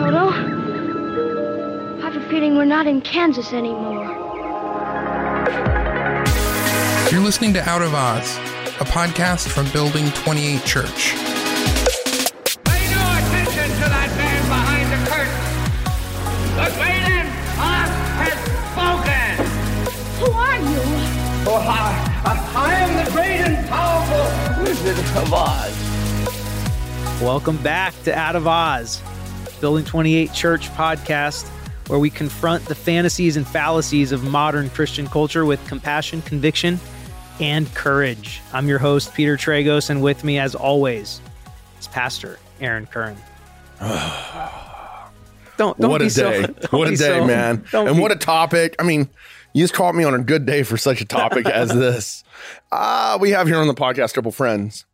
Toto. I have a feeling we're not in Kansas anymore. You're listening to Out of Oz, a podcast from Building 28 Church. Pay no attention to that man behind the curtain. The great Oz has spoken. Who are you? Oh, I, I, I am the great and powerful Wizard of Oz. Welcome back to Out of Oz, Building 28 Church podcast, where we confront the fantasies and fallacies of modern Christian culture with compassion, conviction, and courage. I'm your host, Peter Tragos, and with me, as always, is Pastor Aaron Curran. don't, don't what be a so- day. don't what a day, so- man. And be- what a topic. I mean, you just caught me on a good day for such a topic as this. Uh, we have here on the podcast Triple Friends.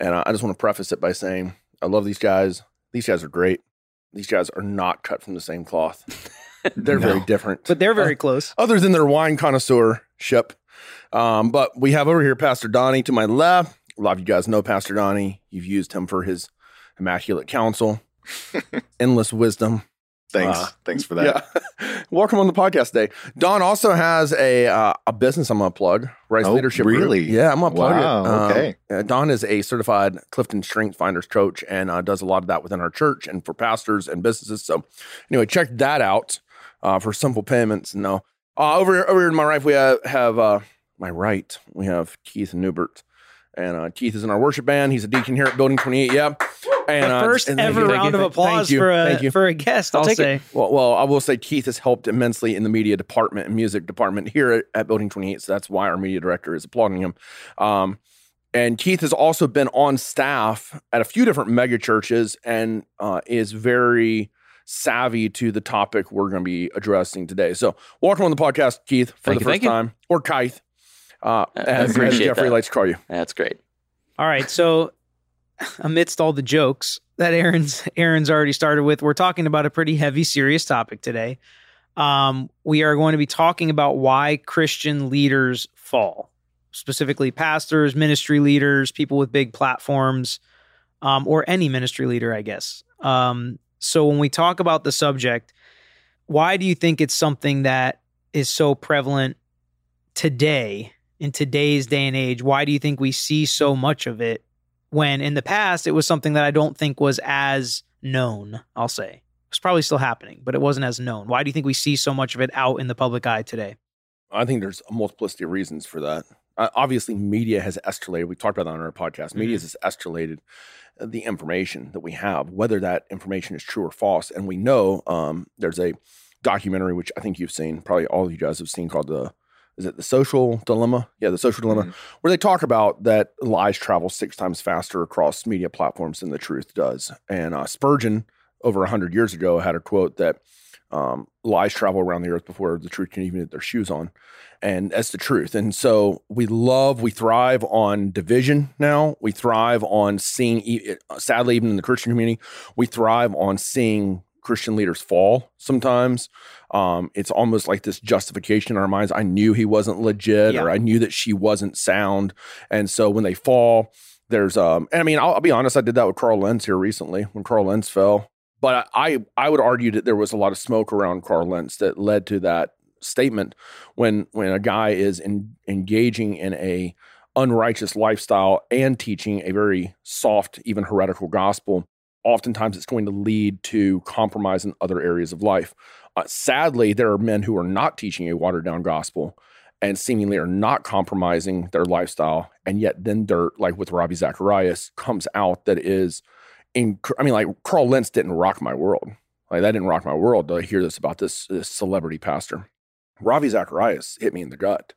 And I just want to preface it by saying I love these guys. These guys are great. These guys are not cut from the same cloth. They're very different. but they're very Uh, close. other than their wine connoisseurship. Um, but we have over here Pastor Donnie to my left. A lot of you guys know Pastor Donnie. You've used him for his immaculate counsel, endless wisdom. Thanks. Uh, Thanks for that. Yeah. Welcome on the podcast day. Don also has a uh, a business I'm gonna plug. Rice Oh, Leadership Group. really? Yeah, I'm gonna plug Wow, it. Um, okay. uh, Don is a certified Clifton Strength Finders coach and uh, does a lot of that within our church and for pastors and businesses. So anyway, check that out uh, for simple payments. No, uh, over here, over here to my right we have, have uh, my right we have Keith Newbert. And uh, Keith is in our worship band. He's a deacon here at Building 28. Yeah. And The uh, first and ever you, round you, of applause for a for a guest. I'll, take say. it. Well, well, I will say Keith has helped immensely in the media department and music department here at, at Building 28. So that's why our media director is applauding him. Um, and Keith has also been on staff at a few different mega churches and uh, is very savvy to the topic we're going to be addressing today. So, welcome on the podcast, Keith, for Thank the you, first thank you. time, or Keith, uh, I as, as Jeffrey that. likes to call you. That's great. All right, so amidst all the jokes that Aaron's Aaron's already started with, we're talking about a pretty heavy, serious topic today. Um, we are going to be talking about why Christian leaders fall, specifically pastors, ministry leaders, people with big platforms, um, or any ministry leader, I guess. Um, so when we talk about the subject, why do you think it's something that is so prevalent today in today's day and age? Why do you think we see so much of it when in the past it was something that I don't think was as known? I'll say it's probably still happening, but it wasn't as known. Why do you think we see so much of it out in the public eye today? I think there's a multiplicity of reasons for that. Uh, obviously, media has escalated. We talked about that on our podcast. Media has escalated uh, the information that we have, whether that information is true or false. And we know um, there's a documentary which I think you've seen, probably all of you guys have seen, called the is it the social dilemma? Yeah, the social dilemma, where they talk about that lies travel six times faster across media platforms than the truth does. And uh, Spurgeon, over hundred years ago, had a quote that um, lies travel around the earth before the truth can even get their shoes on. And that's the truth. And so we love, we thrive on division now. We thrive on seeing, sadly, even in the Christian community, we thrive on seeing Christian leaders fall sometimes. Um, it's almost like this justification in our minds. I knew he wasn't legit, or I knew that she wasn't sound. And so when they fall, there's um, and I mean, I'll, I'll be honest, I did that with Carl Lentz here recently when Carl Lentz fell. But I I would argue that there was a lot of smoke around Carl Lentz that led to that statement when when a guy is in, engaging in a unrighteous lifestyle and teaching a very soft, even heretical gospel. Oftentimes, it's going to lead to compromise in other areas of life. Uh, sadly, there are men who are not teaching a watered down gospel and seemingly are not compromising their lifestyle, and yet then they're like with Ravi Zacharias comes out that is in I mean, like Carl Lentz didn't rock my world. Like that didn't rock my world to hear this about this, this celebrity pastor. Ravi Zacharias hit me in the gut.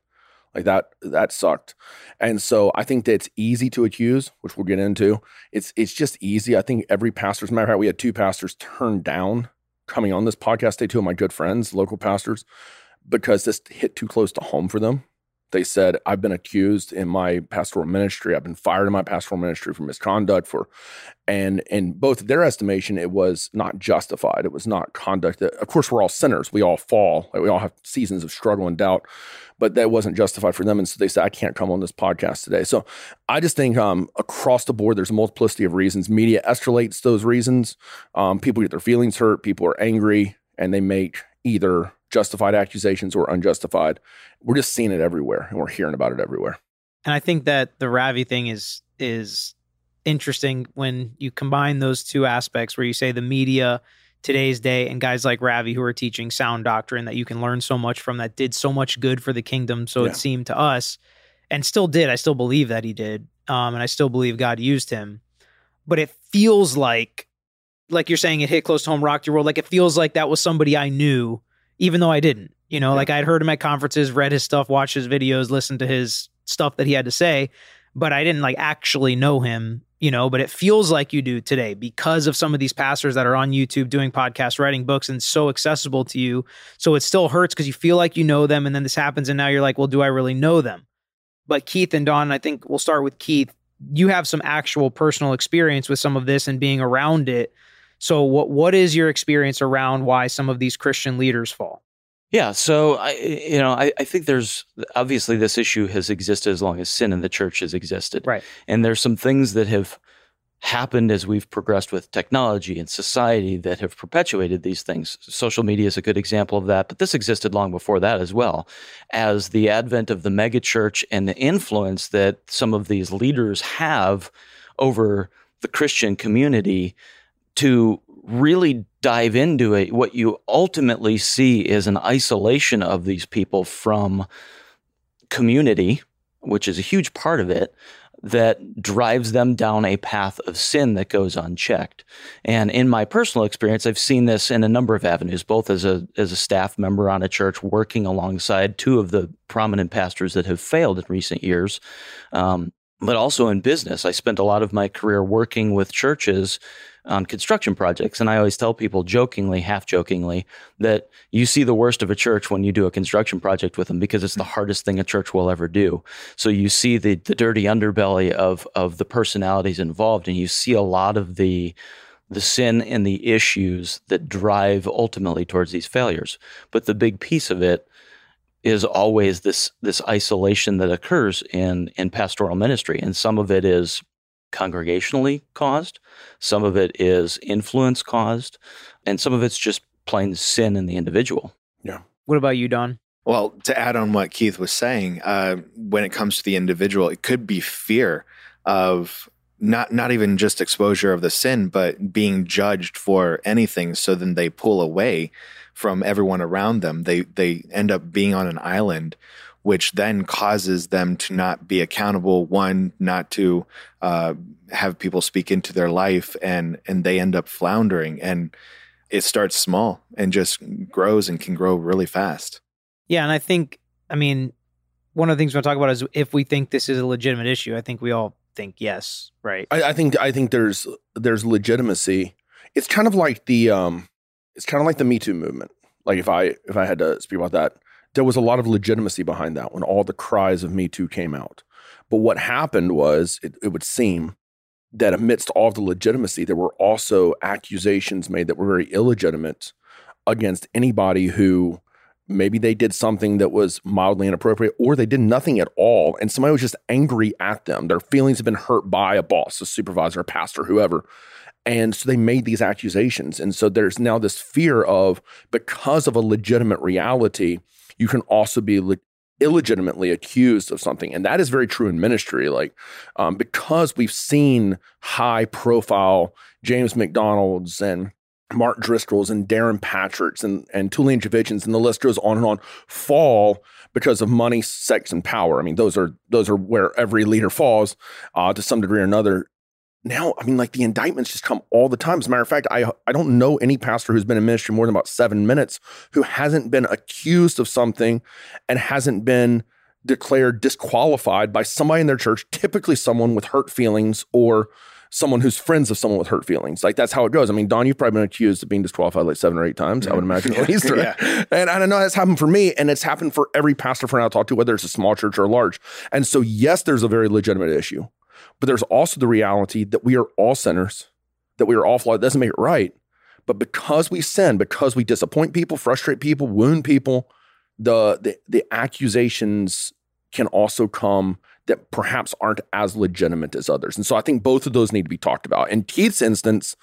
Like that, that sucked. And so I think that it's easy to accuse, which we'll get into. It's it's just easy. I think every pastor, as a matter of fact, we had two pastors turned down coming on this podcast. They two of my good friends, local pastors, because this hit too close to home for them They said, I've been accused in my pastoral ministry. I've been fired in my pastoral ministry for misconduct for and in both their estimation, it was not justified. It was not conduct that of course we're all sinners. We all fall. we all have seasons of struggle and doubt, but that wasn't justified for them. And so they said, I can't come on this podcast today. So I just think um, across the board, there's a multiplicity of reasons. Media escalates those reasons. Um, people get their feelings hurt, people are angry, and they make either justified accusations or unjustified. We're just seeing it everywhere and we're hearing about it everywhere. And I think that the Ravi thing is is interesting when you combine those two aspects where you say the media today's day and guys like Ravi who are teaching sound doctrine that you can learn so much from that did so much good for the kingdom so Yeah. it seemed to us and still did I still believe that he did um and I still believe God used him but it feels like like you're saying it hit close to home rocked your world like it feels like that was somebody I knew even though I didn't you know like I'd heard him at conferences read his stuff watched his videos listened to his stuff that he had to say but I didn't like actually know him, you know, but it feels like you do today because of some of these pastors that are on YouTube doing podcasts, writing books, and so accessible to you. So it still hurts because you feel like you know them, and then this happens, and now you're like, well, do I really know them? But Keith and Don, I think we'll start with Keith. You have some actual personal experience with some of this and being around it. So what what is your experience around why some of these Christian leaders fall? Yeah, so I, you know, I, I think there's obviously this issue has existed as long as sin in the church has existed, Right. And there's some things that have happened as we've progressed with technology and society that have perpetuated these things. Social media is a good example of that, but this existed long before that as well. As the advent of the megachurch and the influence that some of these leaders have over the Christian community to really dive into it, what you ultimately see is an isolation of these people from community, which is a huge part of it, that drives them down a path of sin that goes unchecked. And in my personal experience, I've seen this in a number of avenues, both as a as a staff member on a church working alongside two of the prominent pastors that have failed in recent years. Um, but also in business. I spent a lot of my career working with churches on construction projects. And I always tell people jokingly, half jokingly, that you see the worst of a church when you do a construction project with them because it's the mm. hardest thing a church will ever do. So you see the, the dirty underbelly of, of the personalities involved, and you see a lot of the the sin and the issues that drive ultimately towards these failures. But the big piece of it is always this this isolation that occurs in in pastoral ministry and some of it is congregationally caused some of it is influence caused and some of it's just plain sin in the individual Yeah. What about you, Don? Well, to add on what Keith was saying, uh, when it comes to the individual, it could be fear of not not even just exposure of the sin, but being judged for anything. So then they pull away from everyone around them. They they end up being on an island, which then causes them to not be accountable. One, not to uh, have people speak into their life, and and they end up floundering. And it starts small and just grows and can grow really fast. Yeah, and I think, I mean, one of the things we want to talk about is if we think this is a legitimate issue. I think we all think yes, right? I, I think I think there's there's legitimacy. It's kind of like the um, it's kind of like the Me Too movement. Like if I if I had to speak about that, there was a lot of legitimacy behind that when all the cries of Me Too came out. But what happened was, it, it would seem that amidst all of the legitimacy, there were also accusations made that were very illegitimate against anybody who maybe they did something that was mildly inappropriate or they did nothing at all and somebody was just angry at them their feelings have been hurt by a boss a supervisor a pastor whoever and so they made these accusations and so there's now this fear of because of a legitimate reality you can also be le- illegitimately accused of something and that is very true in ministry like um, because we've seen high profile James MacDonald's and Mark Driscoll's and Darrin Patrick's and, and Tullian Tchividjians and the list goes on and on fall because of money, sex, and power. I mean, those are those are where every leader falls uh, to some degree or another. Now, I mean, like the indictments just come all the time. As a matter of fact, I I don't know any pastor who's been in ministry more than about seven minutes who hasn't been accused of something and hasn't been declared disqualified by somebody in their church, typically someone with hurt feelings or someone who's friends of someone with hurt feelings. Like that's how it goes. I mean, Don, you've probably been accused of being disqualified like seven or eight times. I would mm-hmm. imagine at least. Yeah. And I don't know that's happened for me, and it's happened for every pastor friend I talk to, whether it's a small church or large. And so, yes, there's a very legitimate issue, but there's also the reality that we are all sinners, that we are all flawed. It doesn't make it right, but because we sin, because we disappoint people, frustrate people, wound people, the the, the accusations can also come that perhaps aren't as legitimate as others. And so I think both of those need to be talked about. In Keith's instance,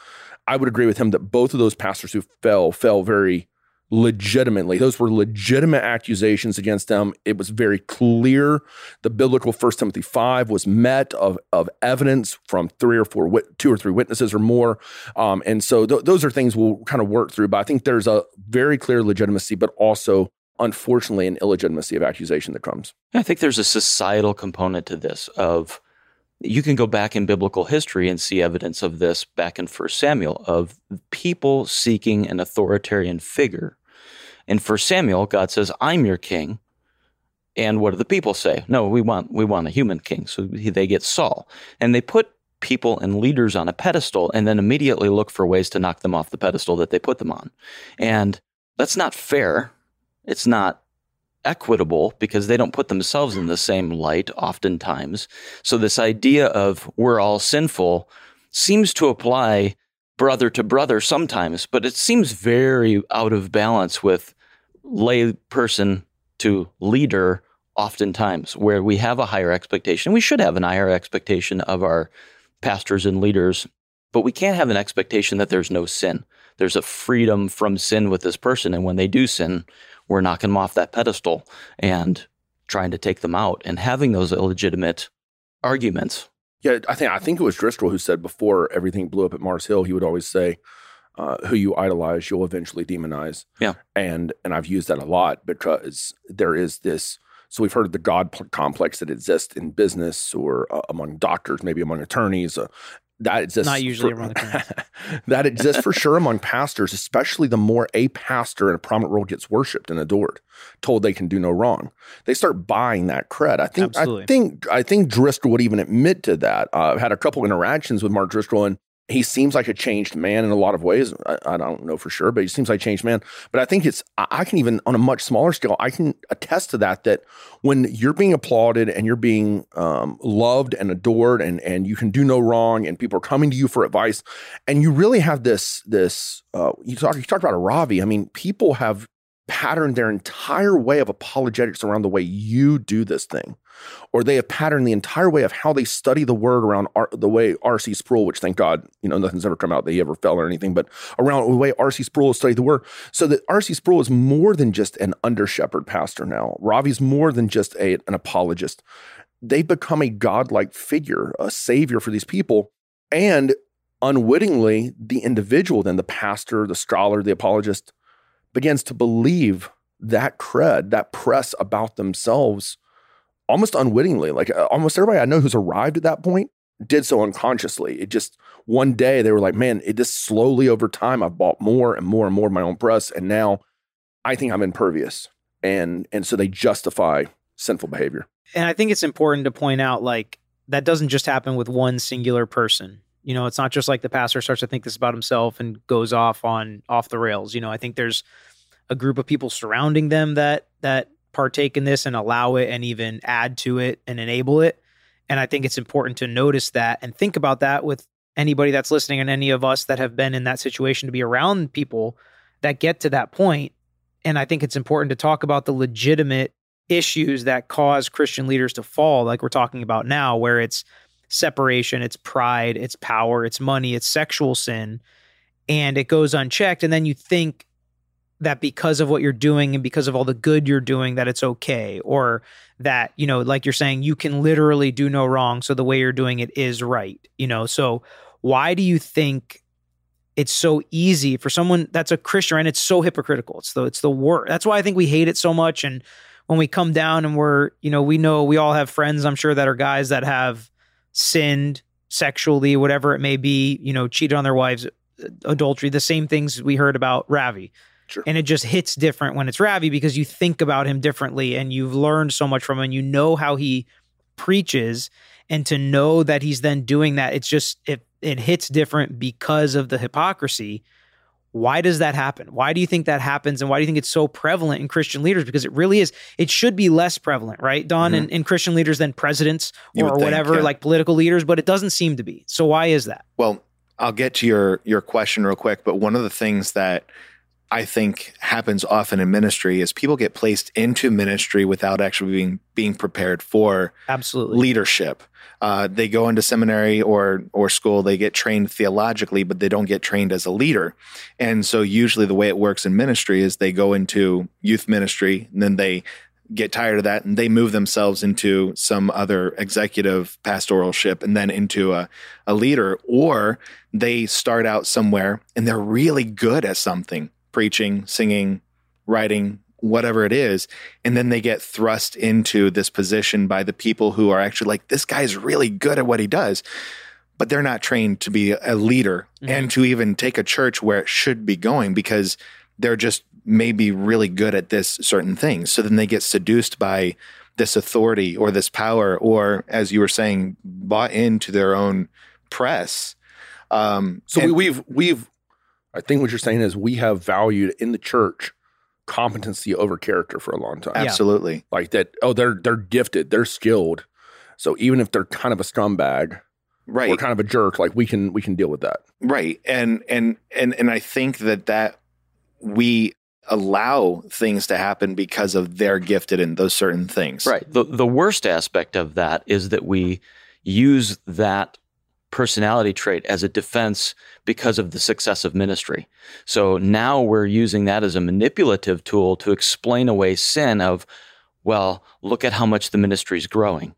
I would agree with him that both of those pastors who fell fell very legitimately. Those were legitimate accusations against them. It was very clear. The biblical First Timothy 5 was met of, of evidence from three or four, two or three witnesses or more. Um, and so th- those are things we'll kind of work through. But I think there's a very clear legitimacy, but also unfortunately an illegitimacy of accusation that comes. I think there's a societal component to this of you can go back in biblical history and see evidence of this back in 1 Samuel of people seeking an authoritarian figure. In 1 Samuel, God says, "I'm your king." And what do the people say? No, we want we want a human king. So they get Saul. And they put people and leaders on a pedestal and then immediately look for ways to knock them off the pedestal that they put them on. And that's not fair. It's not equitable because they don't put themselves in the same light oftentimes. So, this idea of we're all sinful seems to apply brother to brother sometimes, but it seems very out of balance with lay person to leader oftentimes, where we have a higher expectation. We should have an higher expectation of our pastors and leaders, but we can't have an expectation that there's no sin. There's a freedom from sin with this person. And when they do sin, we're knocking them off that pedestal and trying to take them out and having those illegitimate arguments. Yeah, I think I think it was Driscoll who said before everything blew up at Mars Hill, he would always say, uh, "Who you idolize, you'll eventually demonize." Yeah, and and I've used that a lot because there is this. So we've heard of the God complex that exists in business or uh, among doctors, maybe among attorneys, uh, that exists Not usually for, around the that exists for sure among pastors, especially the more a pastor in a prominent role gets worshipped and adored, told they can do no wrong. They start buying that cred. I think Absolutely. I think I think Driscoll would even admit to that. Uh, I've had a couple interactions with Mark Driscoll and he seems like a changed man in a lot of ways. I, I, don't know for sure, but he seems like a changed man. But I think it's, I can even, on a much smaller scale, I can attest to that, that when you're being applauded and you're being um, loved and adored and, and you can do no wrong and people are coming to you for advice and you really have this, this, uh, you talk, you talked about a Ravi. I mean, people have patterned their entire way of apologetics around the way you do this thing or they have patterned the entire way of how they study the word around R, the way R.C. Sproul, which thank God, you know, nothing's ever come out that he ever fell or anything, but around the way R.C. Sproul studied the word. So that R.C. Sproul is more than just an under shepherd pastor now. Ravi's more than just a, an apologist. They become a godlike figure, a savior for these people. And unwittingly, the individual, then the pastor, the scholar, the apologist, begins to believe that cred, that press about themselves almost unwittingly. Like uh, almost everybody I know who's arrived at that point did so unconsciously. It just one day they were like, man, it just slowly over time I've bought more and more and more of my own press, and now I think I'm impervious, and and so they justify sinful behavior. And I think it's important to point out like that doesn't just happen with one singular person. You know, it's not just like the pastor starts to think this about himself and goes off on off the rails. You know, I think there's a group of people surrounding them that that partake in this and allow it and even add to it and enable it. And I think it's important to notice that and think about that with anybody that's listening and any of us that have been in that situation to be around people that get to that point. And I think it's important to talk about the legitimate issues that cause Christian leaders to fall, like we're talking about now, where it's separation, it's pride, it's power, it's money, it's sexual sin, and it goes unchecked. And then you think that because of what you're doing and because of all the good you're doing that it's okay or that you know like you're saying you can literally do no wrong so the way you're doing it is right you know? So why do you think it's so easy for someone that's a christian and it's so hypocritical. It's the it's the worst that's why i think we hate it so much. And when we come down and we're you know we know we all have friends i'm sure that are guys that have sinned sexually whatever it may be you know cheated on their wives adultery the same things we heard about ravi Sure. and it just hits different when it's Ravi because you think about him differently and you've learned so much from him and you know how he preaches and to know that he's then doing that it's just it it hits different because of the hypocrisy. Why does that happen? Why do you think that happens? And why do you think it's so prevalent in Christian leaders? Because it really is, it should be less prevalent, right, Don, in, in Christian leaders than presidents Mm-hmm. Or would think, whatever, yeah. like political leaders, but it doesn't seem to be. So why is that? Well, I'll get to your your question real quick, but one of the things that I think happens often in ministry is people get placed into ministry without actually being being prepared for Absolutely. leadership. Uh, they go into seminary or or school, they get trained theologically, but they don't get trained as a leader. And so usually the way it works in ministry is they go into youth ministry and then they get tired of that and they move themselves into some other executive pastoralship and then into a, a leader or they start out somewhere and they're really good at something preaching singing writing whatever it is and then they get thrust into this position by the people who are actually like this guy's really good at what he does but they're not trained to be a leader and to even take a church where it should be going because they're just maybe really good at this certain thing. So then they get seduced by this authority or this power or as you were saying bought into their own press. Um So and- we, we've we've I think what you're saying is we have valued in the church competency over character for a long time. absolutely Like that. Oh, they're they're gifted. They're skilled. So even if they're kind of a scumbag right or kind of a jerk, like we can we can deal with that. right and and and and i think that that we allow things to happen because of they're gifted in those certain things Right. The the worst aspect of that is that we use that personality trait as a defense because of the success of ministry. So now we're using that as a manipulative tool to explain away sin of well, look at how much the ministry is growing.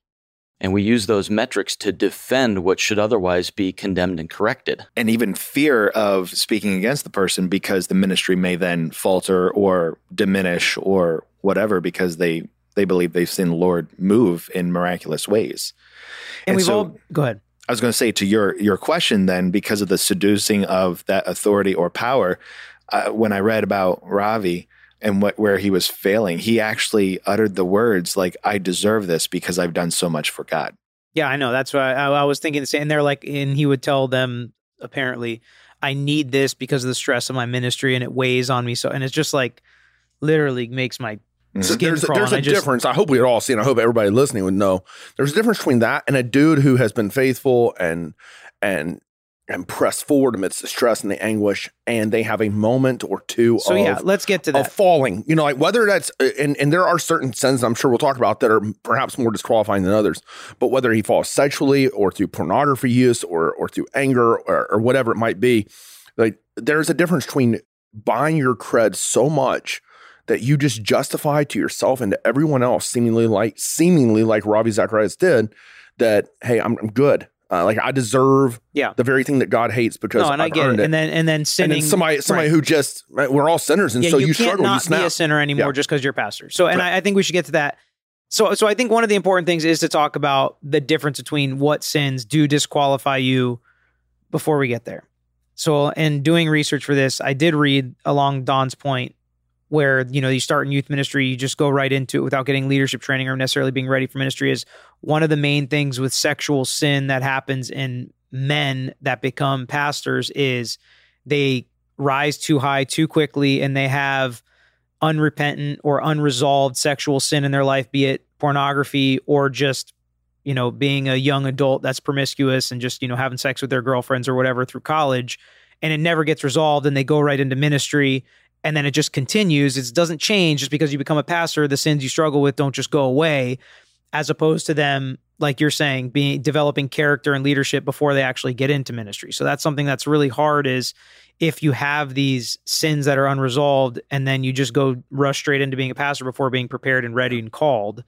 And we use those metrics to defend what should otherwise be condemned and corrected. and even fear of speaking against the person because the ministry may then falter or diminish or whatever because they they believe they've seen the lord move in miraculous ways and, we've so- all, go ahead. I was going to say to your your question then, because of the seducing of that authority or power, uh, when I read about Ravi and what where he was failing, he actually uttered the words like, "I deserve this because I've done so much for God." Yeah, I know. That's why I, I was thinking the same. And they're like, and he would tell them apparently, I need this because of the stress of my ministry, and it weighs on me. So, and it's just like literally makes my Mhm. skin there's crawl. there's and a I just- difference. I hope we would all seen. I hope everybody listening would know. There's a difference between that and a dude who has been faithful and and and pressed forward amidst the stress and the anguish, and they have a moment or two So of, yeah, let's get to of that. falling. You know, like whether that's and and there are certain sins I'm sure we'll talk about that are perhaps more disqualifying than others. But whether he falls sexually or through pornography use or or through anger or, or whatever it might be, like there's a difference between buying your cred so much that you just justify to yourself and to everyone else, seemingly like seemingly like Ravi Zacharias did, that hey, I'm, I'm good. Uh, like I deserve Yeah. the very thing that God hates because No, and I've I get earned it. it. And then and then And sinning. then somebody somebody right. who just right, we're all sinners, and yeah, so you, you, can't struggle, you not be a sinner anymore Yeah. just because you're a pastor. So, and I, I think we should get to that. So, so I think one of the important things is to talk about the difference between what sins do disqualify you before we get there. So, in doing research for this, I did read along Don's point where you know you start in youth ministry, you just go right into it without getting leadership training or necessarily being ready for ministry. Is one of the main things with sexual sin that happens in men that become pastors is they rise too high too quickly and they have unrepentant or unresolved sexual sin in their life, be it pornography or just, you know, being a young adult that's promiscuous and just, you know, having sex with their girlfriends or whatever through college. And it never gets resolved and they go right into ministry and then it just continues. It doesn't change just because you become a pastor. The sins you struggle with don't just go away, as opposed to them, like you're saying, being developing character and leadership before they actually get into ministry. So that's something that's really hard is if you have these sins that are unresolved and then you just go rush straight into being a pastor before being prepared and ready and called.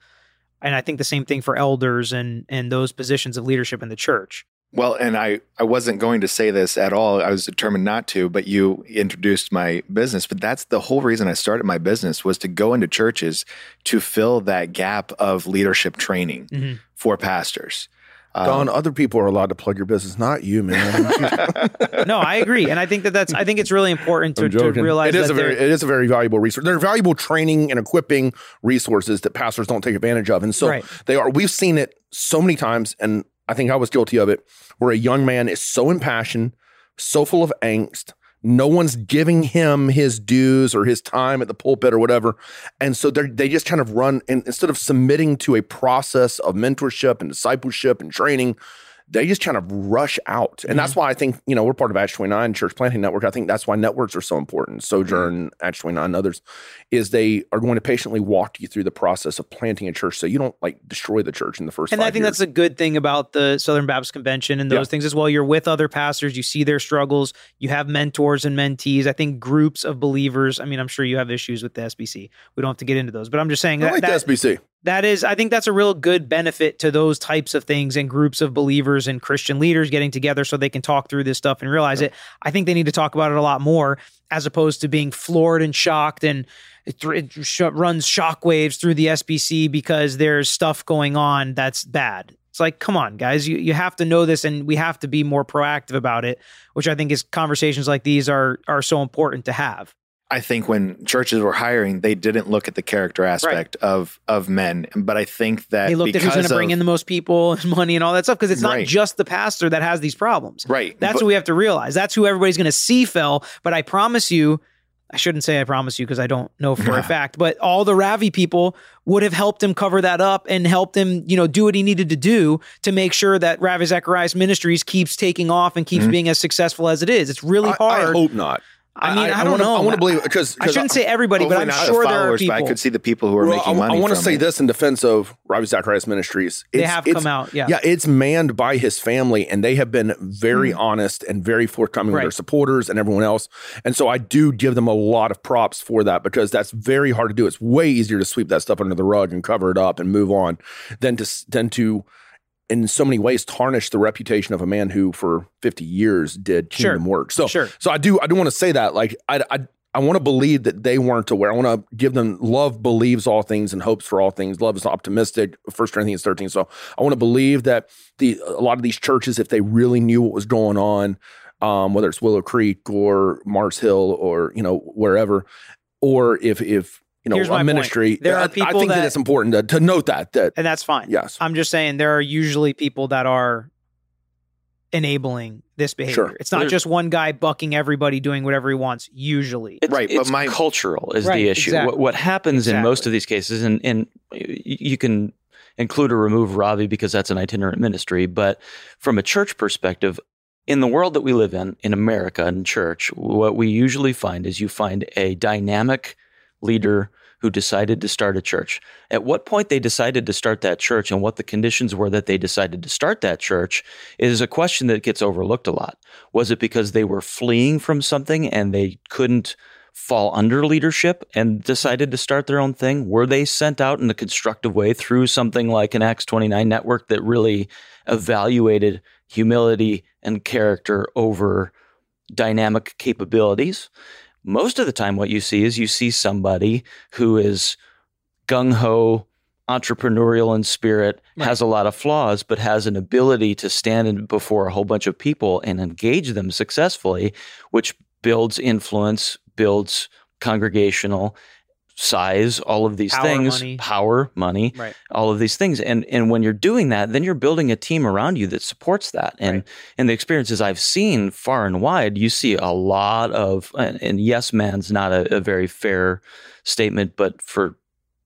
And I think the same thing for elders and and those positions of leadership in the church. Well, and I, I wasn't going to say this at all. I was determined not to, but you introduced my business. But that's the whole reason I started my business was to go into churches to fill that gap of leadership training Mhm. for pastors. Um, Don, other people are allowed to plug your business, not you, man. No, I agree, and I think that that's I think it's really important to, to realize it is that a very it is a very valuable resource. They're valuable training and equipping resources that pastors don't take advantage of, and so Right. they are. We've seen it so many times, and I think I was guilty of it, where a young man is so impassioned, so full of angst. No one's giving him his dues or his time at the pulpit or whatever. And so they just kind of run, and instead of submitting to a process of mentorship and discipleship and training, they just kind of rush out. And that's mm-hmm. why I think, you know, we're part of Acts 29 Church Planting Network. I think that's why networks are so important. Sojourn, mm-hmm. Acts 29, and others, is they are going to patiently walk you through the process of planting a church so you don't like destroy the church in the first And I think years. that's a good thing about the Southern Baptist Convention and those Yeah. things as well. You're with other pastors, you see their struggles, you have mentors and mentees. I think groups of believers. I mean, I'm sure you have issues with the SBC. We don't have to get into those, but I'm just saying I that, like that, the SBC. That is, I think that's a real good benefit to those types of things and groups of believers and Christian leaders getting together so they can talk through this stuff and realize it. I think they need to talk about it a lot more as opposed to being floored and shocked and it, it sh- runs shockwaves through the SBC because there's stuff going on that's bad. It's like, come on, guys, you, you have to know this and we have to be more proactive about it, which I think is conversations like these are are so important to have. I think when churches were hiring, they didn't look at the character aspect of of men. But I think that They looked at who's going to bring in the most people and money and all that stuff because it's not Right. just the pastor that has these problems. right. That's but- what we have to realize. That's who everybody's going to see, fell. But I promise you, I shouldn't say I promise you because I don't know for a fact, but all the Ravi people would have helped him cover that up and helped him, you know, do what he needed to do to make sure that Ravi Zacharias Ministries keeps taking off and keeps being as successful as it is. It's really Mm-hmm. I, I hope not. I mean, I don't wanna, know. I want to believe because I shouldn't say everybody, but I'm not the sure there are people. But I could see the people who are Well, making I, money. I want to say it. this in defense of Ravi Zacharias Ministries. They It's- have it's- come out, yeah. Yeah, it's manned by his family, and they have been very mm. honest and very forthcoming with their. Supporters and everyone else. And so I do give them a lot of props for that because that's very hard to do. It's way easier to sweep that stuff under the rug and cover it up and move on than to than to in so many ways tarnish the reputation of a man who for 50 years did Sure. kingdom work. So Sure. so I do I do want to say that like I I I want to believe that they weren't aware. I want to give them love believes all things and hopes for all things. Love is optimistic. First Corinthians 13. So I want to believe that the a lot of these churches, if they really knew what was going on, um, whether it's Willow Creek or Mars Hill or you know wherever, or if if you know Here's my a point. ministry, There are I- I people think that, that- it's important to, to note that that and that's fine. yes, I'm just saying there are usually people that are enabling this behavior. Sure. It's not There- just one guy bucking everybody doing whatever he wants, usually. It's, Right, but it's my- cultural is Right, the issue. exactly. What, what happens in most of these cases, and, and you can include or remove Ravi because that's an itinerant ministry, but from a church perspective, in the world that we live in, in America and church, what we usually find is you find a dynamic leader who decided to start a church. At what point they decided to start that church and what the conditions were that they decided to start that church is a question that gets overlooked a lot. Was it because they were fleeing from something and they couldn't fall under leadership and decided to start their own thing? Were they sent out in a constructive way through something like an Acts 29 network that really evaluated humility and character over dynamic capabilities? Most of the time, what you see is you see somebody who is gung ho, entrepreneurial in spirit, has a lot of flaws, but has an ability to stand in before a whole bunch of people and engage them successfully, which builds influence, builds congregational size, all of these Power, things, money. power, money, Right. all of these things. And and when you're doing that, then you're building a team around you that supports that. And Right. and the experiences I've seen far and wide, you see a lot of and, and yes man's not a, a very fair statement, but for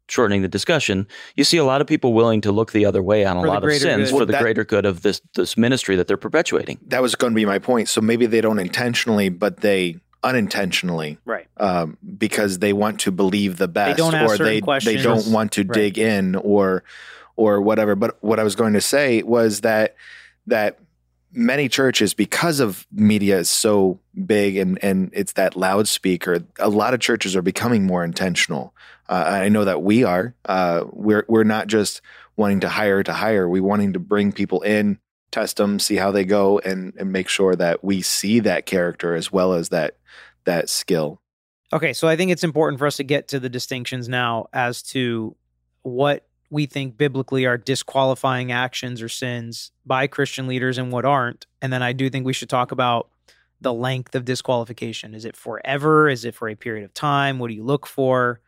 shortening the discussion, you see a lot of people willing to look the other way on a For the lot of sins good. for Well, the that- greater good of this this ministry that they're perpetuating. that was going to be my point. So maybe they don't intentionally, but they unintentionally, Right. um, because they want to believe the best, don't ask or they they don't want to Right. dig in, or or whatever. But what I was going to say was that that many churches, because of media is so big and and it's that loudspeaker, a lot of churches are becoming more intentional. Uh, I know that we are. Uh, we're we're not just wanting to hire to hire. We wanting to bring people in, test them, see how they go, and and make sure that we see that character as well as that that skill. Okay, so I think it's important for us to get to the distinctions now as to what we think biblically are disqualifying actions or sins by Christian leaders and what aren't. And then I do think we should talk about the length of disqualification. Is it forever? Is it for a period of time? What do you look for?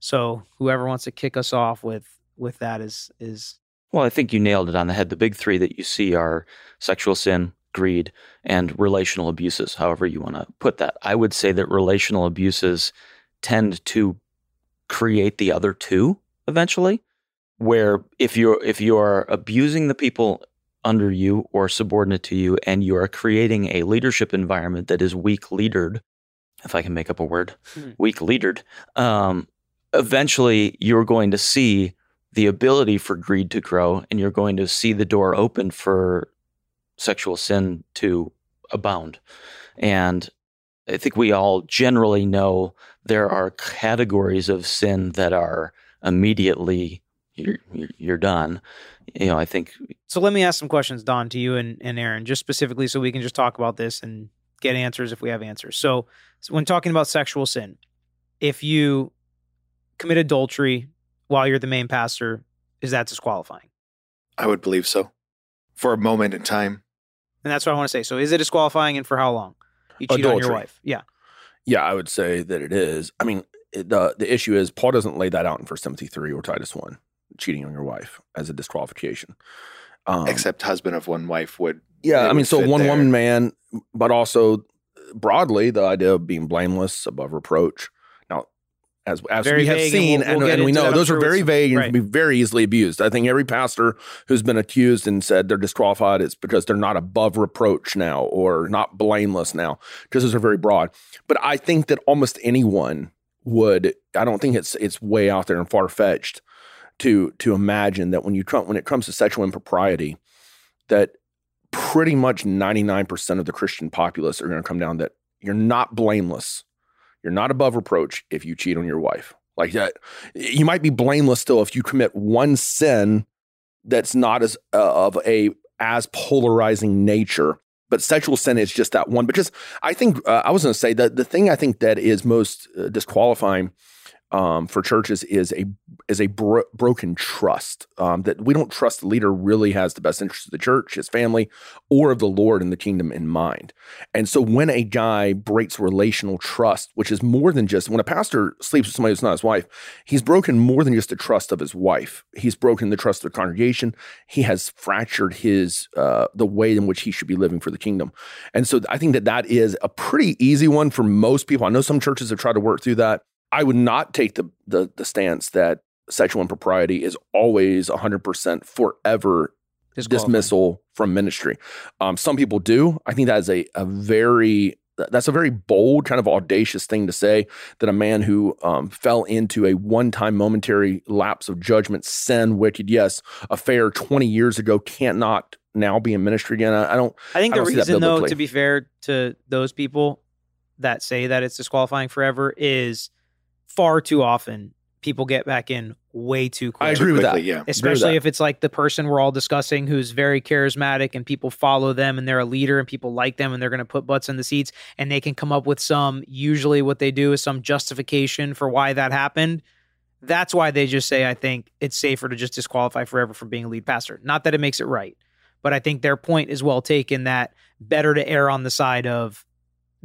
So whoever wants to kick us off with with that is is Well, I think you nailed it on the head. The big three that you see are sexual sin, greed, and relational abuses, however you want to put that. I would say that relational abuses tend to create the other two eventually, where if you're if you're abusing the people under you or subordinate to you and you are creating a leadership environment that is weak leadered, if I can make up a word, Hmm. weak leadered, um, eventually you're going to see the ability for greed to grow and you're going to see the door open for sexual sin to abound. And I think we all generally know there are categories of sin that are immediately you're, you're, you're done. You know, I think So let me ask some questions, Don, to you and, and Aaron, just specifically so we can just talk about this and get answers if we have answers. So, so when talking about sexual sin, if you commit adultery while you're the main pastor, is that disqualifying? I would believe so. For a moment in time, And that's what I want to say. So is it disqualifying and for how long? You cheat on your wife. Yeah. Yeah, I would say that it is. I mean, it, the the issue is Paul doesn't lay that out in First Timothy three or Titus one, cheating on your wife as a disqualification. Um, except husband of one wife would. yeah, I mean, so one there. woman man, but also broadly the idea of being blameless, above reproach. As as Very we have vague, and seen we'll- and, we'll get and we know, those are very vague and right. can be very easily abused. I think every pastor who's been accused and said they're disqualified, is because they're not above reproach now or not blameless now, because those are very broad. But I think that almost anyone would. I don't think it's it's way out there and far fetched to to imagine that when you come when it comes to sexual impropriety, that pretty much ninety nine percent of the Christian populace are going to come down that you're not blameless, you're not above reproach if you cheat on your wife. Like that, you might be blameless still if you commit one sin that's not as uh, of a as polarizing nature. But sexual sin is just that one. Just, I think uh, I was going to say that the thing I think that is most uh, disqualifying um, for churches is a is a bro- broken trust um, that we don't trust the leader really has the best interest of the church, his family, or of the Lord and the kingdom in mind. And so when a guy breaks relational trust, which is more than just when a pastor sleeps with somebody who's not his wife, he's broken more than just the trust of his wife. He's broken the trust of the congregation. He has fractured his uh, the way in which he should be living for the kingdom. And so I think that that is a pretty easy one for most people. I know some churches have tried to work through that. I would not take the the, the stance that sexual impropriety is always 100% forever dismissal from ministry. Um, some people do. I think that is a, a very that's a very bold, kind of audacious thing to say that a man who um, fell into a one time momentary lapse of judgment, sin, wicked, yes, affair 20 years ago can't not now be in ministry again. I, I don't, I think I the don't that reason, though, to be fair to those people that say that it's disqualifying forever, is far too often people get back in way too quickly. I agree with that. Yeah. Especially that. if it's like the person we're all discussing who's very charismatic and people follow them and they're a leader and people like them and they're going to put butts in the seats and they can come up with some, usually what they do is some justification for why that happened. That's why they just say, I think it's safer to just disqualify forever from being a lead pastor. Not that it makes it right, but I think their point is well taken that better to err on the side of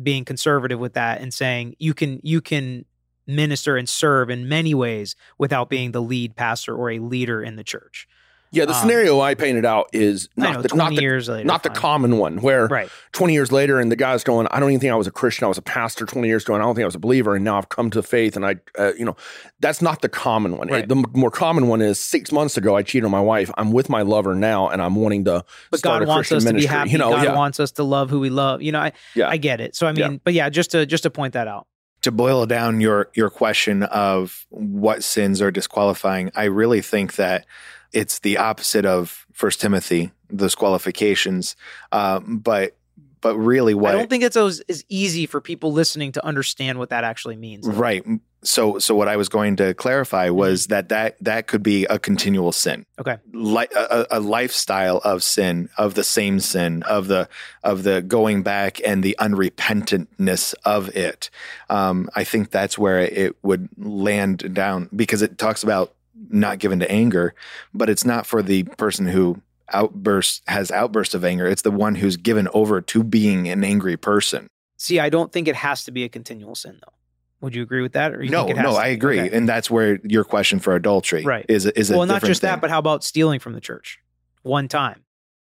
being conservative with that and saying you can you can minister and serve in many ways without being the lead pastor or a leader in the church. yeah, the Um, scenario I painted out is not know, the, 20 not the, years later. not the common one where Right. 20 years later and the guy's going i don't even think i was a christian i was a pastor 20 years ago and i don't think i was a believer and now i've come to faith and i uh, you know that's not the common one Right. the more common one is six months ago i cheated on my wife i'm with my lover now and i'm wanting to But start God a wants christian us to be ministry happy. you know God yeah wants us to love who we love. You know, I Yeah. I get it. So I mean, Yeah. but yeah, just to just to point that out. To boil down your your question of what sins are disqualifying, I really think that it's the opposite of First Timothy, those qualifications. Um, but but really, what I don't think it's as, as easy for people listening to understand what that actually means. right? So so what I was going to clarify was that that that could be a continual sin. Okay. Li- a, a a lifestyle of sin, of the same sin, of the of the going back and the unrepentantness of it. Um, I think that's where it would land down because it talks about not given to anger, but it's not for the person who outbursts has outbursts of anger. It's the one who's given over to being an angry person. See, I don't think it has to be a continual sin though. Would you agree with that? Or you no, think it has no, to- I agree, Okay. and that's where your question for adultery Right. is is a well, not different just that, but how about stealing from the church one time?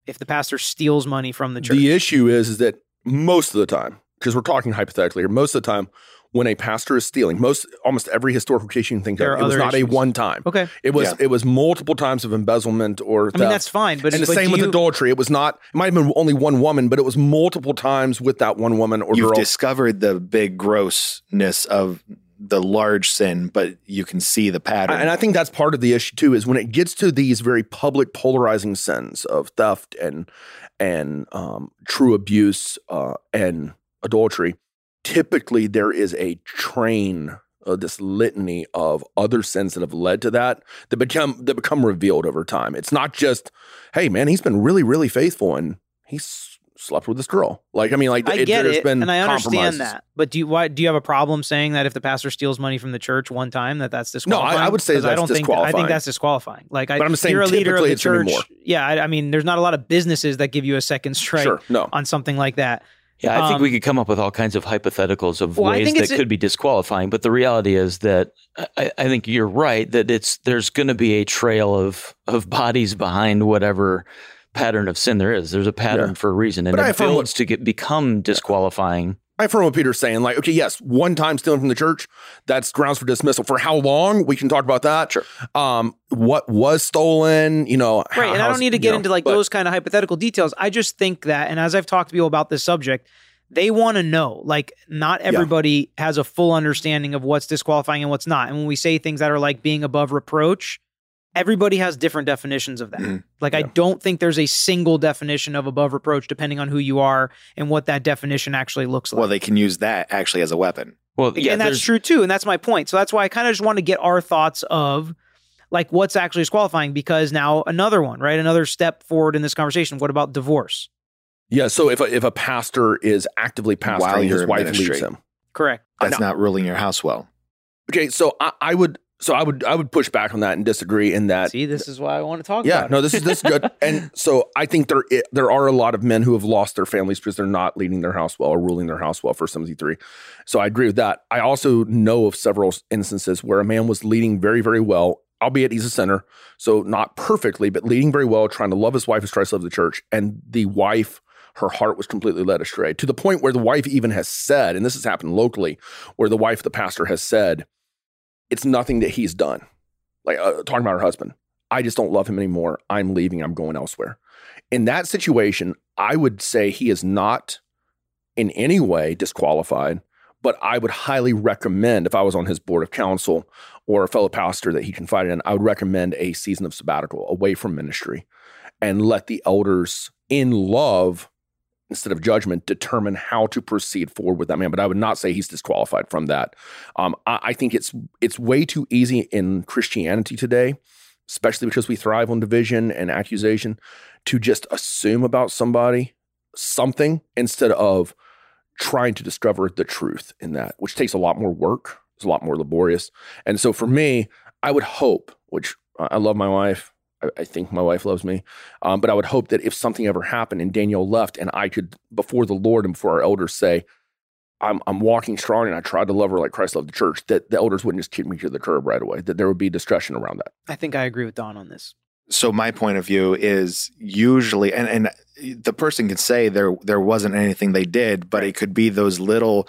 If the pastor steals money from the church, The issue is, is that most of the time, because we're talking hypothetically here, most of the time when a pastor is stealing, most almost every historical case you can think There of, it was not issues. a one time. okay. It was Yeah. it was multiple times of embezzlement or Theft. I mean, that's fine, but and the but same with you- adultery. It was not. It might have been only one woman, but it was multiple times with that one woman or you've girl. discovered the big grossness of the large sin, but you can see the pattern. and I think that's part of the issue too. Is when it gets to these very public, polarizing sins of theft and and um, true abuse uh, and adultery. Typically, there is a train. Uh, this litany of other sins that have led to that that become that become revealed over time. It's not just, hey man, he's been really really faithful and he's slept with this girl. Like I mean, like I it, get there's it, been and I understand that. But do you why do you have a problem saying that if the pastor steals money from the church one time that that's disqualifying? No, I- I would say 'Cause I don't think I think that's disqualifying. Like, I, But I'm saying you're a leader of the it's gonna be church. Yeah, I, I mean, there's not a lot of businesses that give you a second strike Sure, no, on something like that. Yeah, I think Um, we could come up with all kinds of hypotheticals of Well, ways that could be disqualifying. But the reality is that I, I think you're right that it's there's going to be a trail of of bodies behind whatever pattern of sin there is. There's a pattern Yeah. for a reason, and But it builds to get become disqualifying. I affirm what Peter's saying. Like, okay, yes, one time stealing from the church, that's grounds for dismissal. For how long? We can talk about that. Sure. Um, what was stolen? You know, Right, and I don't need to you get know, into like but- those kind of hypothetical details. I just think that, and as I've talked to people about this subject, they want to know. Like, not everybody has a full understanding of what's disqualifying and what's not. And when we say things that are like being above reproach, everybody has different definitions of that. Mhm. Like, I don't think there's a single definition of above reproach, depending on who you are and what that definition actually looks like. well, they can use that actually as a weapon. Well, yeah, and that's true too. And that's my point. So that's why I kind of just want to get our thoughts of like what's actually disqualifying because now another one, right? Another step forward in this conversation. What about divorce? yeah. So if a, if a pastor is actively While pastoring, you're his wife leaves him. Correct. That's know. not ruling your house well. Okay, so I, I would so I would I would push back on that and disagree in that. See, this is why I want to talk Yeah, about no, this is this is good. and so I think there there are a lot of men who have lost their families because they're not leading their house well or ruling their house well. First Timothy three. So I agree with that. I also know of several instances where a man was leading very very well, albeit he's a sinner, so not perfectly, but leading very well, trying to love his wife as Christ loved the church, and the wife. Her heart was completely led astray to the point where the wife even has said, and this has happened locally, where the wife, the pastor, has said, "It's nothing that he's done." Like uh, talking about her husband, I just don't love him anymore. I'm leaving. I'm going elsewhere. In that situation, I would say he is not in any way disqualified, but I would highly recommend if I was on his board of counsel or a fellow pastor that he confided in, I would recommend a season of sabbatical away from ministry and let the elders in love instead of judgment determine how to proceed forward with that man. But i would not say he's disqualified from that. Um, I, I think it's it's way too easy in christianity today especially because we thrive on division and accusation to just assume about somebody something instead of trying to discover the truth in that which takes a lot more work. It's a lot more laborious. And so for me i would hope which i I love my wife I, I think my wife loves me um, but I would hope that if something ever happened and Danielle left, and I could, before the Lord and before our elders, say, I'm, I'm walking strong and I tried to love her like Christ loved the church, that the elders wouldn't just kick me to the curb right away, that there would be discussion around that. I think I agree with Don on this. So my point of view is usually, and, and the person can say there there wasn't anything they did, but it could be those little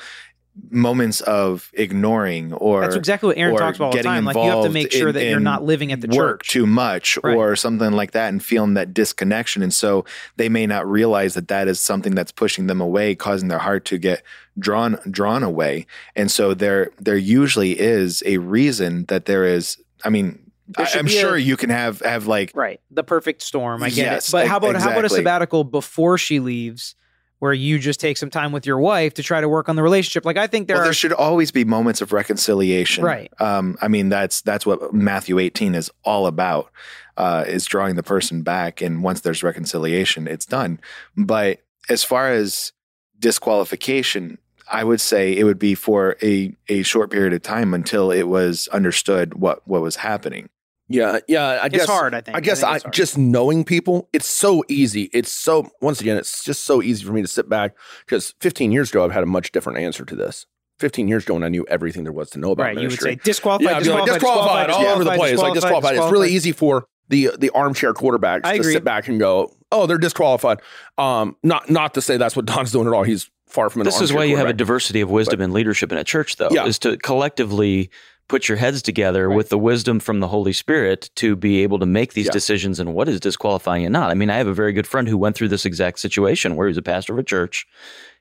moments of ignoring or That's exactly what Aaron talks about all the getting time. Like you have to make sure in- that you're not living at the work church. too much Right. or something like that and feeling that disconnection and so they may not realize that that is something that's pushing them away causing their heart to get drawn drawn away and so there there usually is a reason that there is i mean I, I'm be a- sure you can have have like Right. The perfect storm. I get Yes, it. But how about how about a sabbatical before she leaves where you just take some time with your wife to try to work on the relationship? Like I think there well, are there should always be moments of reconciliation Right. um i mean that's that's what matthew 18 is all about uh is drawing the person back and once there's reconciliation it's done but as far as disqualification i would say it would be for a a short period of time until it was understood what what was happening Yeah, yeah. I guess it's guess hard, I think. I guess think I, just knowing people, it's so easy. It's so once again, it's just so easy for me to sit back because 15 years ago I've had a much different answer to this. 15 years ago when I knew everything there was to know about Right. You would say disqualified, yeah, I'd like, disqualified, disqualified, all over the place, like disqualified. It's really easy for the the armchair quarterbacks I to agree. sit back and go, "Oh, they're disqualified." Um, not not to say that's what Don's doing at all. He's far from an. This is why you have a diversity of wisdom and leadership in a church, though, Yeah. is to collectively put your heads together with the wisdom from the Holy Spirit to be able to make these Yeah. decisions and what is disqualifying and not. I mean, I have a very good friend who went through this exact situation where he was a pastor of a church.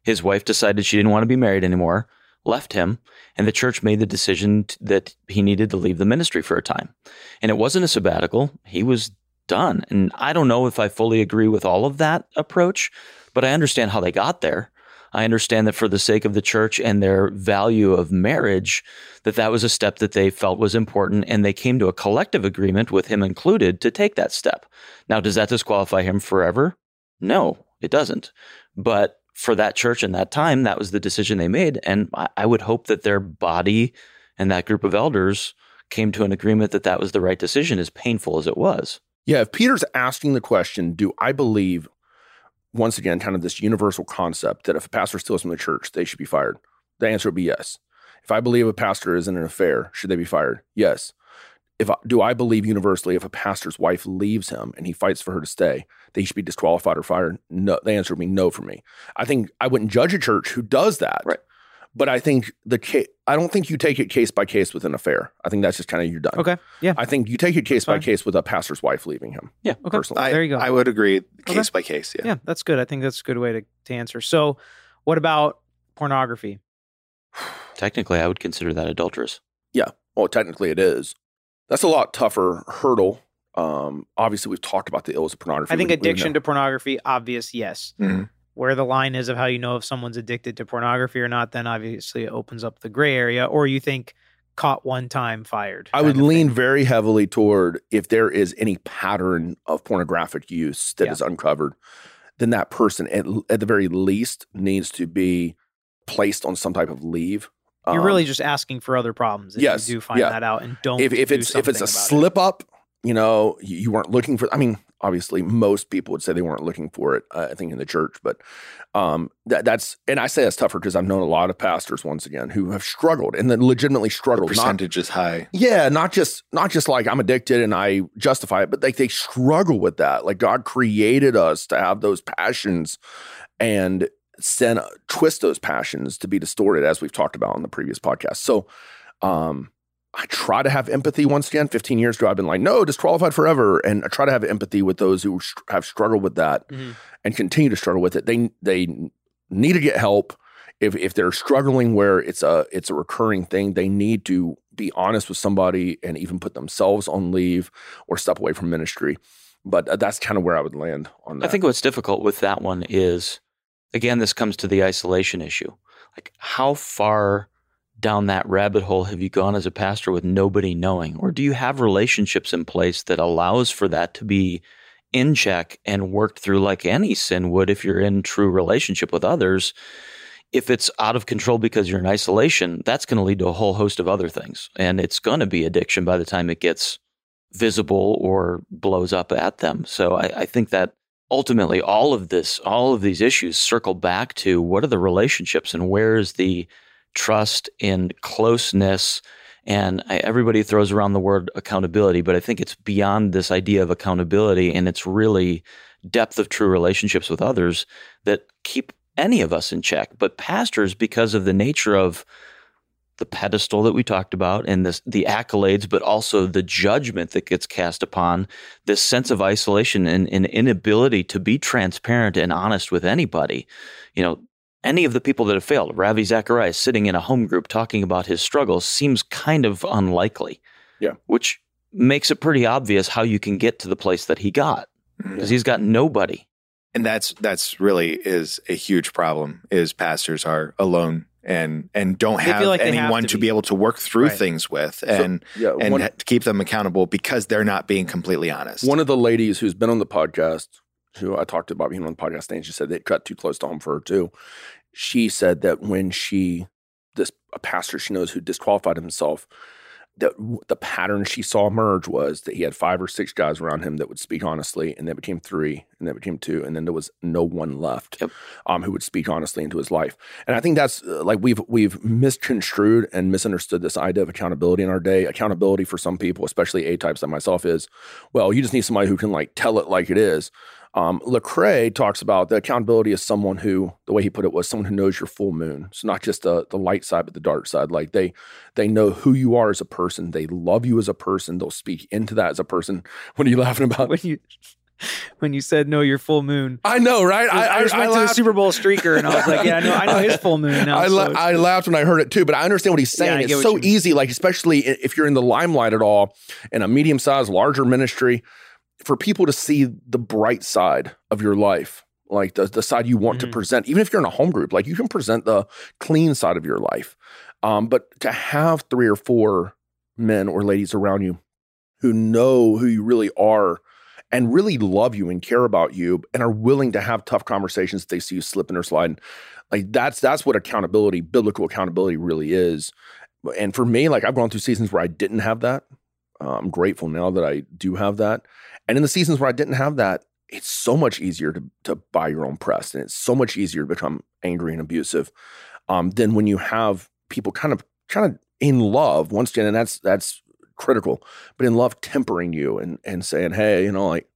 His wife decided she didn't want to be married anymore, left him, and the church made the decision t- that he needed to leave the ministry for a time. And it wasn't a sabbatical, he was done. And I don't know if I fully agree with all of that approach, but I understand how they got there. I understand that for the sake of the church and their value of marriage, that that was a step that they felt was important, and they came to a collective agreement with him included to take that step. Now, does that disqualify him forever? No, it doesn't. But for that church and that time, that was the decision they made, and I, I would hope that their body and that group of elders came to an agreement that that was the right decision, as painful as it was. Yeah, if Peter's asking the question, do I believe, once again, kind of this universal concept that if a pastor steals from the church, they should be fired? The answer would be yes. If I believe a pastor is in an affair, should they be fired? Yes. If I, do I believe universally if a pastor's wife leaves him and he fights for her to stay, they should be disqualified or fired? No, the answer would be no for me. I think I wouldn't judge a church who does that. Right. But I think the case, I don't think you take it case by case with an affair. I think that's just kind of you're done. Okay. Yeah. I think you take it case by case with a pastor's wife leaving him. Yeah. Okay. Personally. I, There you go. I would agree, Okay. case by case. Yeah. Yeah, that's good. I think that's a good way to, to answer. So, what about pornography? Technically, I would consider that adulterous. Yeah. Well, technically it is. That's a lot tougher hurdle. Um, obviously, we've talked about the ills of pornography. I think We- we addiction know- to pornography, obvious, yes. Mhm. Where the line is of how you know if someone's addicted to pornography or not, then obviously it opens up the gray area. Or you think caught one time, fired. I would lean thing. very heavily toward if there is any pattern of pornographic use that Yeah. is uncovered, then that person, at, at the very least, needs to be placed on some type of leave. You're Um, really just asking for other problems if yes, you do find yeah. that out and don't. if, if it's if it's a about it. slip up, you know, you, you weren't looking for. I mean, obviously, most people would say they weren't looking for it. Uh, I think in the church, but um, that that's and I say that's tougher because I've known a lot of pastors once again who have struggled and then legitimately The struggled. Not, percentage is high. yeah, not just not just like I'm addicted and I justify it, but like they struggle with that. Like God created us to have those passions and send twist those passions to be distorted, as we've talked about on the previous podcast. So, um, I try to have empathy once again. 15 years ago, I've been like, no, disqualified forever, and I try to have empathy with those who have struggled with that Mhm. and continue to struggle with it. They they need to get help. If if they're struggling where it's a it's a recurring thing, they need to be honest with somebody and even put themselves on leave or step away from ministry. But uh, that's kind of where I would land on that. I think what's difficult with that one is, again, this comes to the isolation issue. Like, how far down that rabbit hole have you gone as a pastor with nobody knowing? Or do you have relationships in place that allows for that to be in check and worked through like any sin would if you're in true relationship with others? If it's out of control because you're in isolation, that's going to lead to a whole host of other things. And it's going to be addiction by the time it gets visible or blows up at them. So I, I think that ultimately all of this, all of these issues circle back to what are the relationships and where is the trust and closeness. And I, everybody throws around the word accountability, but I think it's beyond this idea of accountability and it's really depth of true relationships with others that keep any of us in check. But pastors, because of the nature of the pedestal that we talked about and this the accolades, but also the judgment that gets cast upon this sense of isolation and, and inability to be transparent and honest with anybody. You know, any of the people that have failed, Ravi Zacharias sitting in a home group talking about his struggles seems kind of unlikely. Yeah. Which makes it pretty obvious how you can get to the place that he got mm-hmm. because he's got nobody. and that's that's really is a huge problem is pastors are alone and and don't They have like they have anyone to to, be. be. able to work through Right. things with and yeah, and one, keep them accountable because they're not being completely honest one of the ladies who's been on the podcast, who I talked to about being on the podcast, and she said it cut too close to home for her too. She said that when she, this a pastor she knows who disqualified himself, that the pattern she saw emerge was that he had five or six guys around him that would speak honestly, and that became three, and that became two, and then there was no one left Yep. um, who would speak honestly into his life. And I think that's uh, like we've we've misconstrued and misunderstood this idea of accountability in our day. Accountability for some people, especially A types like myself, is well, you just need somebody who can like tell it like it is. Um, Lecrae talks about the accountability is someone who, the way he put it was someone who knows your full moon. So not just the the light side, but the dark side. Like they they know who you are as a person. They love you as a person. They'll speak into that as a person. What are you laughing about? when you when you said no, your full moon. I know, right? I, just went to the Super Bowl streaker and I was like, yeah, I know, I know his full moon now. I, la- so- I laughed when I heard it too, but I understand what he's saying. I get it's so easy, like especially if you're in the limelight at all in a medium sized, larger ministry, for people to see the bright side of your life, like the, the side you want to Mhm. present, even if you're in a home group, like you can present the clean side of your life. Um, but to have three or four men or ladies around you who know who you really are and really love you and care about you and are willing to have tough conversations if they see you slipping or sliding like that's that's what accountability biblical accountability really is and for me like i've gone through seasons where i didn't have that uh, i'm grateful now that i do have that and in the seasons where i didn't have that it's so much easier to, to buy your own press and it's so much easier to become angry and abusive um, than when you have people kind of kind of in love once again and that's that's critical but in love tempering you and and saying hey you know like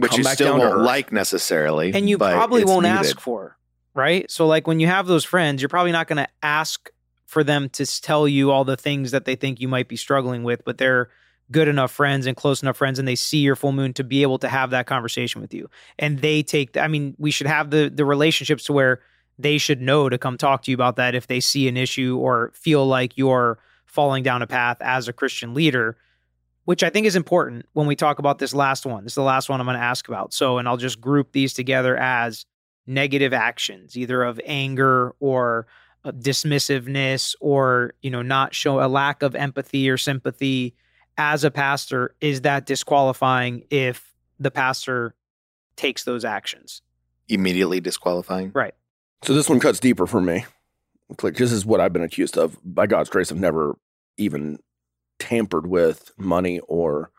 which you back still down to won't like necessarily. and you probably won't needed. ask for, right? So like when you have those friends, you're probably not going to ask for them to tell you all the things that they think you might be struggling with, but they're good enough friends and close enough friends and they see your full moon to be able to have that conversation with you. And they take I mean, we should have the the relationships to where they should know to come talk to you about that if they see an issue or feel like you're falling down a path as a Christian leader which I think is important when we talk about this last one. This is the last one I'm going to ask about. So, and I'll just group these together as negative actions, either of anger or uh, dismissiveness or, you know, not show a lack of empathy or sympathy as a pastor. Is that disqualifying if the pastor takes those actions? Immediately disqualifying. Right. So this one cuts deeper for me. Like this is what I've been accused of. By God's grace, I've never even tampered with money or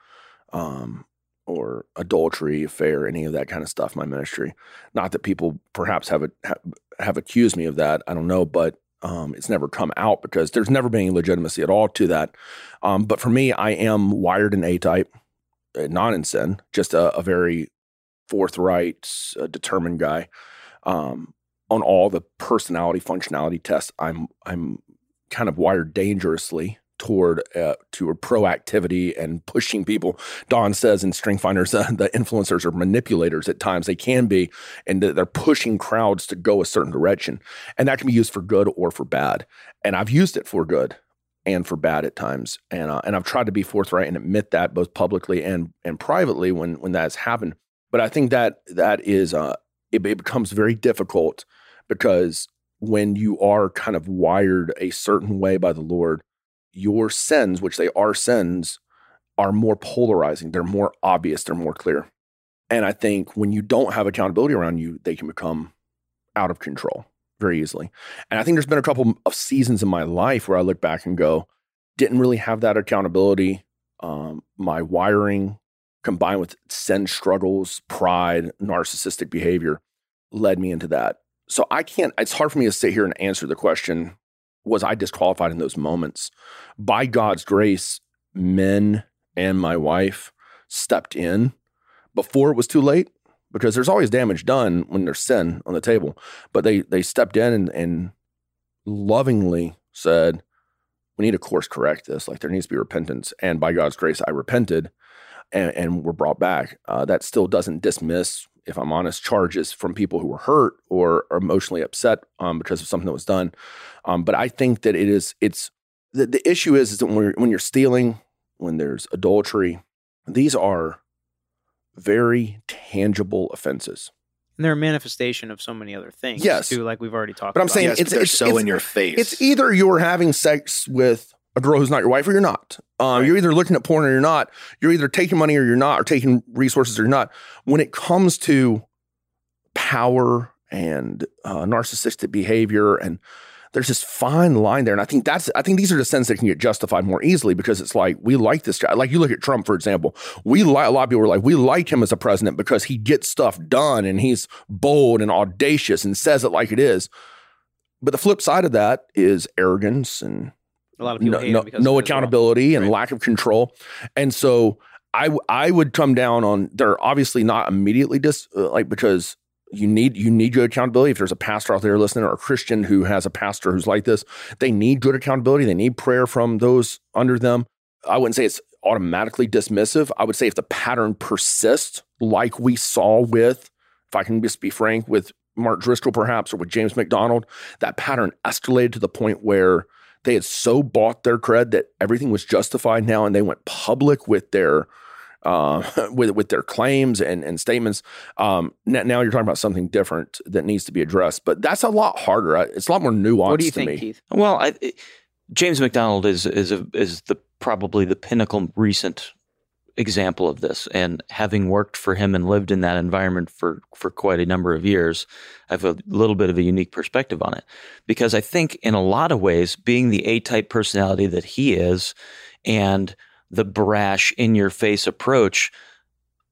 um or adultery, affair, any of that kind of stuff my ministry. Not that people perhaps have a, have, have accused me of that. I don't know, but um, it's never come out because there's never been any legitimacy at all to that. Um, but for me, I am wired in A type, uh, not in sin, just a, a very forthright, uh, determined guy. Um, on all the personality functionality tests, I'm I'm kind of wired dangerously toward uh, to proactivity and pushing people. Don says in StrengthsFinders, uh, the influencers are manipulators at times. They can be, and they're pushing crowds to go a certain direction, and that can be used for good or for bad. And I've used it for good and for bad at times, and uh, and I've tried to be forthright and admit that both publicly and and privately when when that has happened. But I think that that is uh, it, it becomes very difficult because when you are kind of wired a certain way by the Lord, your sins, which they are sins, are more polarizing. They're more obvious. They're more clear. And I think when you don't have accountability around you, they can become out of control very easily. And I think there's been a couple of seasons in my life where I look back and go, didn't really have that accountability. Um, my wiring combined with sin struggles, pride, narcissistic behavior led me into that. So I can't, it's hard for me to sit here and answer the question was I disqualified in those moments? By God's grace, men and my wife stepped in before it was too late because there's always damage done when there's sin on the table. But they they stepped in and, and lovingly said, We need to course correct this. Like there needs to be repentance. And by God's grace, I repented and, and were brought back. Uh, that still doesn't dismiss, if I'm honest, charges from people who were hurt or are emotionally upset um, because of something that was done. Um, but I think that it is it's the, the issue is, is that when, you're, when you're stealing, when there's adultery, these are very tangible offenses. And they're a manifestation of so many other things, Yes. too, like we've already talked But I'm about. saying Yes, it's- it's- so it's- in your face. It's either you're having sex with a girl who's not your wife or you're not. Um, You're either looking at porn or you're not. You're either taking money or you're not, or taking resources or you're not. When it comes to power and uh, narcissistic behavior, and there's this fine line there. And I think that's, I think these are the sins that can get justified more easily because it's like, we like this guy. Like you look at Trump, for example, we like, a lot of people were like, we like him as a president because he gets stuff done and he's bold and audacious and says it like it is. But the flip side of that is arrogance and A lot of people no, hate no, no accountability and Right. lack of control. And so I I would come down on they're obviously not immediately dis uh, like because you need you need good accountability. If there's a pastor out there listening or a Christian who has a pastor who's like this, they need good accountability. They need prayer from those under them. I wouldn't say it's automatically dismissive. I would say if the pattern persists, like we saw with, if I can just be frank, with Mark Driscoll perhaps or with James MacDonald, that pattern escalated to the point where they had so bought their cred that everything was justified now, and they went public with their uh, with with their claims and and statements. Um, now, now you're talking about something different that needs to be addressed, but that's a lot harder. It's a lot more nuanced. What do you to think, me. Keith? Well, I, it- James MacDonald is is a, is the probably the pinnacle recent example of this. And having worked for him and lived in that environment for for quite a number of years, I have a little bit of a unique perspective on it. Because I think in a lot of ways, being the A type personality that he is, and the brash, in your face approach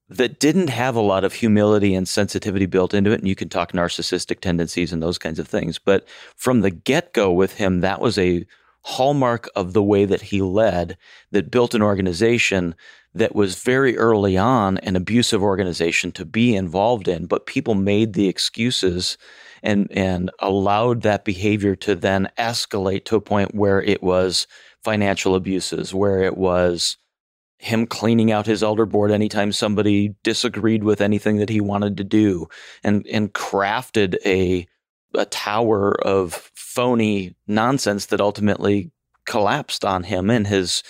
that didn't have a lot of humility and sensitivity built into it. And you can talk narcissistic tendencies and those kinds of things. But from the get go with him, that was a hallmark of the way that he led that built an organization that was very early on an abusive organization to be involved in, but people made the excuses and and allowed that behavior to then escalate to a point where it was financial abuses, where it was him cleaning out his elder board anytime somebody disagreed with anything that he wanted to do and and crafted a a tower of phony nonsense that ultimately collapsed on him and his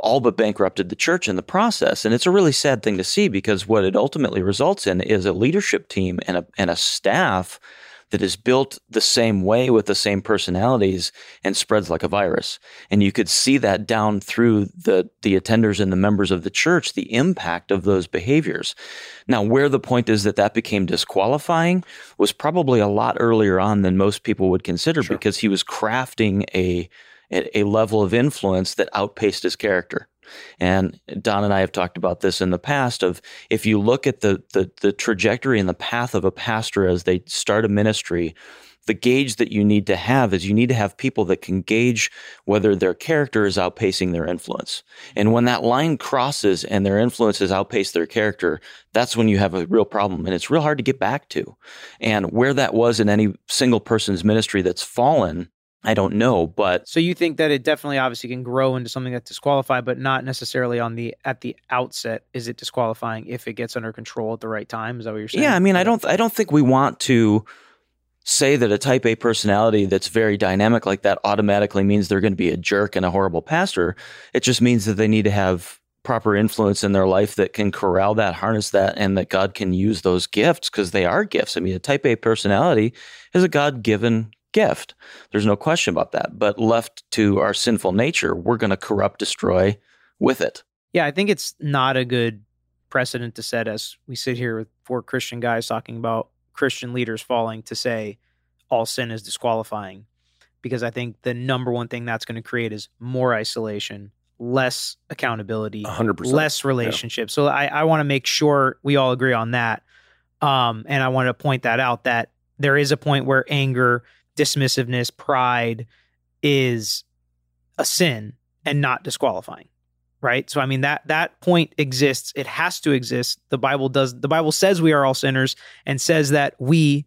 all but bankrupted the church in the process. And it's a really sad thing to see because what it ultimately results in is a leadership team and a and a staff that is built the same way with the same personalities and spreads like a virus. And you could see that down through the the attenders and the members of the church, the impact of those behaviors. Now, where the point is that that became disqualifying was probably a lot earlier on than most people would consider because he was crafting a a a level of influence that outpaced his character. And Don and I have talked about this in the past of if you look at the the, the trajectory and the path of a pastor as they start a ministry, the gauge that you need to have is you need to have people that can gauge whether their character is outpacing their influence. And when that line crosses and their influence has outpaced their character, that's when you have a real problem. And it's real hard to get back to. And where that was in any single person's ministry that's fallen, I don't know. But So you think that it definitely obviously can grow into something that's disqualified, but not necessarily on the at the outset is it disqualifying if it gets under control at the right time? Is that what you're saying? Yeah, I mean, I don't, I don't think we want to say that a Type A personality that's very dynamic like that automatically means they're going to be a jerk and a horrible pastor. It just means that they need to have proper influence in their life that can corral that, harness that, and that God can use those gifts because they are gifts. I mean, a Type A personality is a God given gift. There's no question about that. But left to our sinful nature, we're going to corrupt, destroy with it. Yeah, I think it's not a good precedent to set as we sit here with four Christian guys talking about Christian leaders falling to say all sin is disqualifying. Because I think the number one thing that's going to create is more isolation, less accountability, 100%. less relationships. So I, I want to make sure we all agree on that. Um, and I want to point that out that there is a point where anger, dismissiveness, pride is a sin and not disqualifying. Right. So I mean that that point exists. It has to exist. The Bible does the Bible says we are all sinners and says that we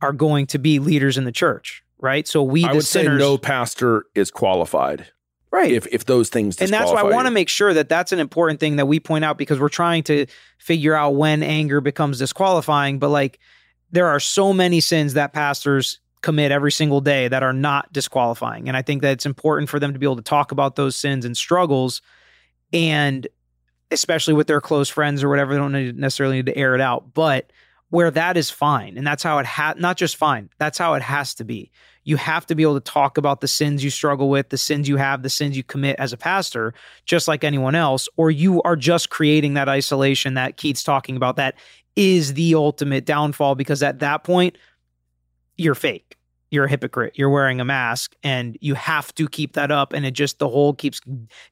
are going to be leaders in the church. Right. So we I would say no pastor is qualified right if if those things and that's why I want to make sure that that's an important thing that we point out because we're trying to figure out when anger becomes disqualifying. But like, there are so many sins that pastors commit every single day that are not disqualifying, and I think that it's important for them to be able to talk about those sins and struggles, and especially with their close friends or whatever, they don't necessarily need to air it out, but where that is fine, and that's how it ha not just fine, that's how it has to be. You have to be able to talk about the sins you struggle with, the sins you have, the sins you commit as a pastor, just like anyone else, or you are just creating that isolation that Keith's talking about that is the ultimate downfall because at that point, you're fake. you're a hypocrite. You're wearing a mask and you have to keep that up. And it just, the hole keeps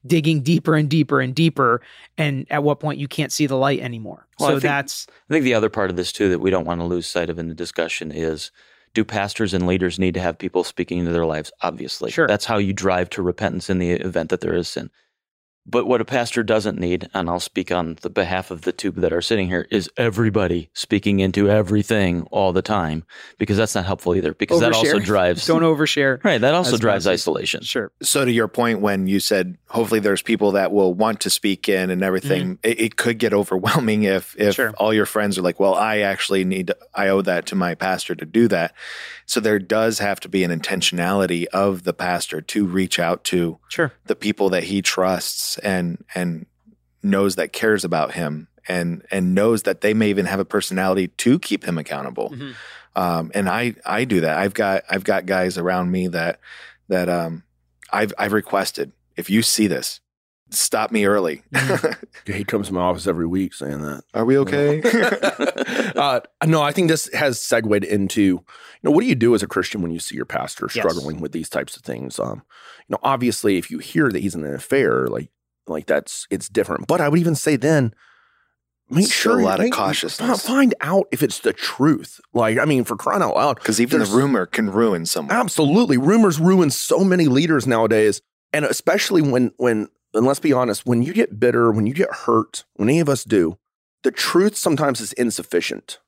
digging deeper and deeper and deeper. And at what point you can't see the light anymore. Well, I so think- that's, I think the other part of this too that we don't want to lose sight of in the discussion is do pastors and leaders need to have people speaking into their lives? Obviously. Sure. That's how you drive to repentance in the event that there is sin. But what a pastor doesn't need, and I'll speak on the behalf of the two that are sitting here, is everybody speaking into everything all the time because that's not helpful either. Because that also drives don't overshare. right. That also drives massive. isolation. Sure. So to your point, when you said hopefully there's people that will want to speak in and everything, mm-hmm. it, it could get overwhelming if if Sure. all your friends are like, well, I actually need I owe that to my pastor to do that. So there does have to be an intentionality of the pastor to reach out to Sure. the people that he trusts and and knows that cares about him and and knows that they may even have a personality to keep him accountable Mhm. um, and I I do that. I've got I've got guys around me that that um, I've I've requested if you see this, stop me early. He comes to my office every week saying that. Are we okay? uh, no, I think this has segued into, you know, what do you do as a Christian when you see your pastor Yes. struggling with these types of things? Um, you know, obviously, if you hear that he's in an affair, like, like that's it's different. But I would even say then, make Still sure a lot of cautiousness. Find out if it's the truth. Like, I mean, for crying out loud, Because even the rumor can ruin someone. Absolutely. Rumors ruin so many leaders nowadays. And especially when when and let's be honest, when you get bitter, when you get hurt, when any of us do, the truth sometimes is insufficient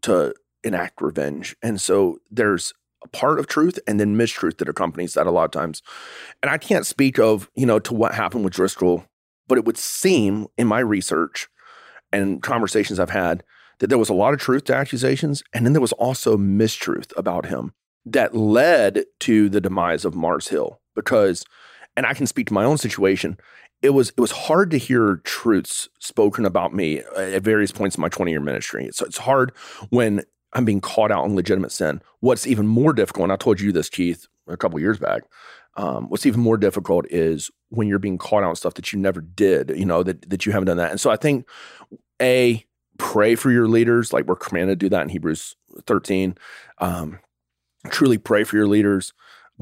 to enact revenge. And so there's a part of truth and then mistruth that accompanies that a lot of times. And I can't speak of, you know, to what happened with Driscoll, but it would seem in my research and conversations I've had that there was a lot of truth to accusations and then there was also mistruth about him that led to the demise of Mars Hill because and I can speak to my own situation it was it was hard to hear truths spoken about me at various points in my 20 year ministry so it's hard when I'm being caught out on legitimate sin. What's even more difficult and I told you this Keith a couple years back um, what's even more difficult is when you're being caught out on stuff that you never did you know that that you haven't done that. And so I think a pray for your leaders like we're commanded to do that in Hebrews 13 um, truly pray for your leaders.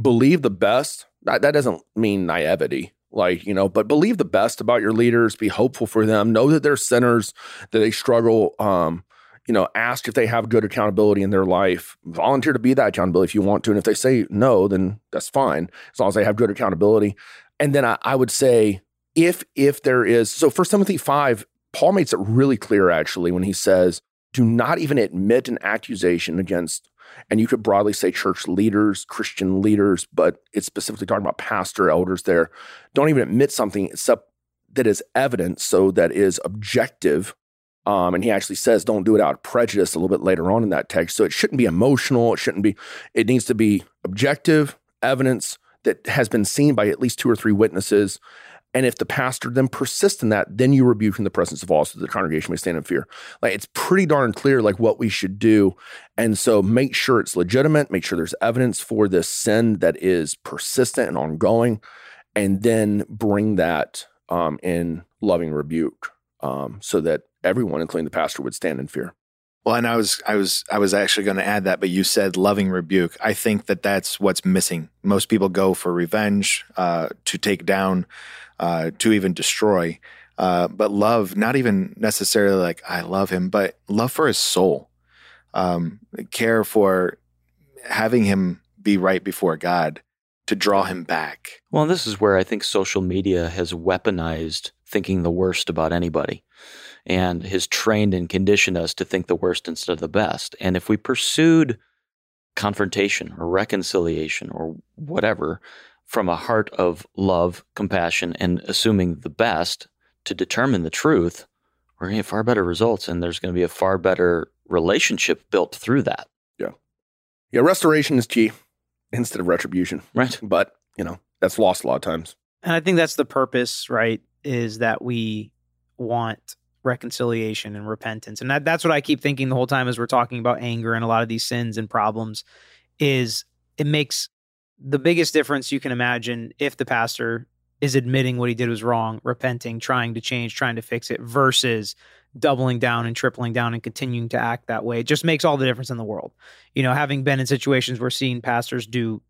Believe the best. That, that doesn't mean naivety like you know but believe the best about your leaders. Be hopeful for them. Know that they're sinners that they struggle um you know ask if they have good accountability in their life volunteer to be that accountability if you want to and if they say no then that's fine as long as they have good accountability and then i, I would say if if there is so first timothy 5 paul makes it really clear actually when he says do not even admit an accusation against and you could broadly say church leaders, Christian leaders, but it's specifically talking about pastor elders there. Don't even admit something except that is evidence, so that is objective. Um, and he actually says, don't do it out of prejudice a little bit later on in that text. So it shouldn't be emotional. It shouldn't be, it needs to be objective evidence that has been seen by at least two or three witnesses. And if the pastor then persists in that, then you rebuke in the presence of all so the congregation may stand in fear. Like it's pretty darn clear like what we should do. And so make sure it's legitimate, make sure there's evidence for this sin that is persistent and ongoing, and then bring that um, in loving rebuke um, so that everyone, including the pastor, would stand in fear. Well, and I was I was I was actually going to add that, but you said loving rebuke. I think that that's what's missing. Most people go for revenge, uh, to take down, uh, to even destroy. Uh, but love, not even necessarily like I love him, but love for his soul, um, care for having him be right before God to draw him back. Well, this is where I think social media has weaponized thinking the worst about anybody and has trained and conditioned us to think the worst instead of the best. And if we pursued confrontation or reconciliation or whatever from a heart of love, compassion, and assuming the best to determine the truth, we're going to get far better results and there's going to be a far better relationship built through that. Yeah, Yeah. restoration is key instead of retribution. Right. But, you know, that's lost a lot of times. And I think that's the purpose, right? Is that we want reconciliation and repentance. And that, that's what I keep thinking the whole time as we're talking about anger and a lot of these sins and problems is it makes the biggest difference you can imagine if the pastor is admitting what he did was wrong, repenting, trying to change, trying to fix it versus doubling down and tripling down and continuing to act that way. It just makes all the difference in the world. You know, having been in situations where seeing pastors do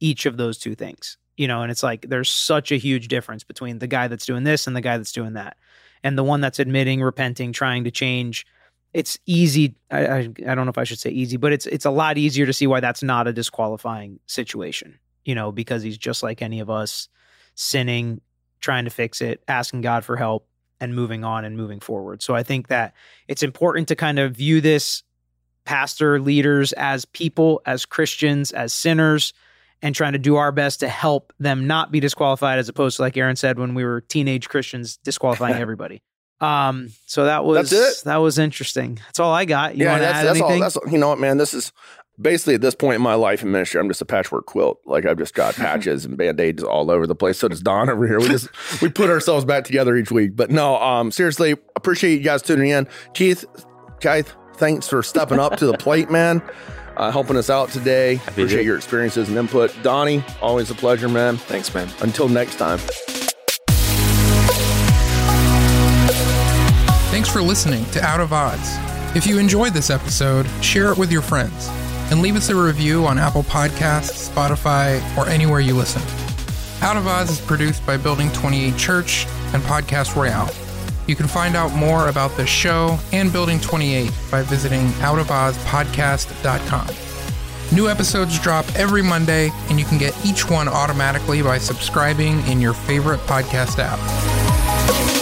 each of those two things, you know, and it's like there's such a huge difference between the guy that's doing this and the guy that's doing that. And the one that's admitting, repenting, trying to change, it's easy. I, I, I don't know if I should say easy, but it's it's a lot easier to see why that's not a disqualifying situation, you know, because he's just like any of us, sinning, trying to fix it, asking God for help, and moving on and moving forward. So I think that it's important to kind of view this pastor leaders as people, as Christians, as sinners, and trying to do our best to help them not be disqualified, as opposed to like Aaron said when we were teenage Christians disqualifying everybody. Um, so that was that was interesting. That's all I got. You yeah, want to that's that's all. That's you know what, man. This is basically at this point in my life in ministry, I'm just a patchwork quilt. Like I've just got patches and band aids all over the place. So does Don over here. We just we put ourselves back together each week. But no, um, seriously, appreciate you guys tuning in. Keith, Keith, thanks for stepping up to the plate, man. Uh, helping us out today. to. Appreciate your experiences and input. Donnie, always a pleasure, man. Thanks, man. Until next time. Thanks for listening to Out of Odds. If you enjoyed this episode, share it with your friends and leave us a review on Apple Podcasts, Spotify, or anywhere you listen. Out of Odds is produced by Building 28 Church and Podcast Royale. You can find out more about the show and Building 28 by visiting outofozpodcast.com. New episodes drop every Monday, and you can get each one automatically by subscribing in your favorite podcast app.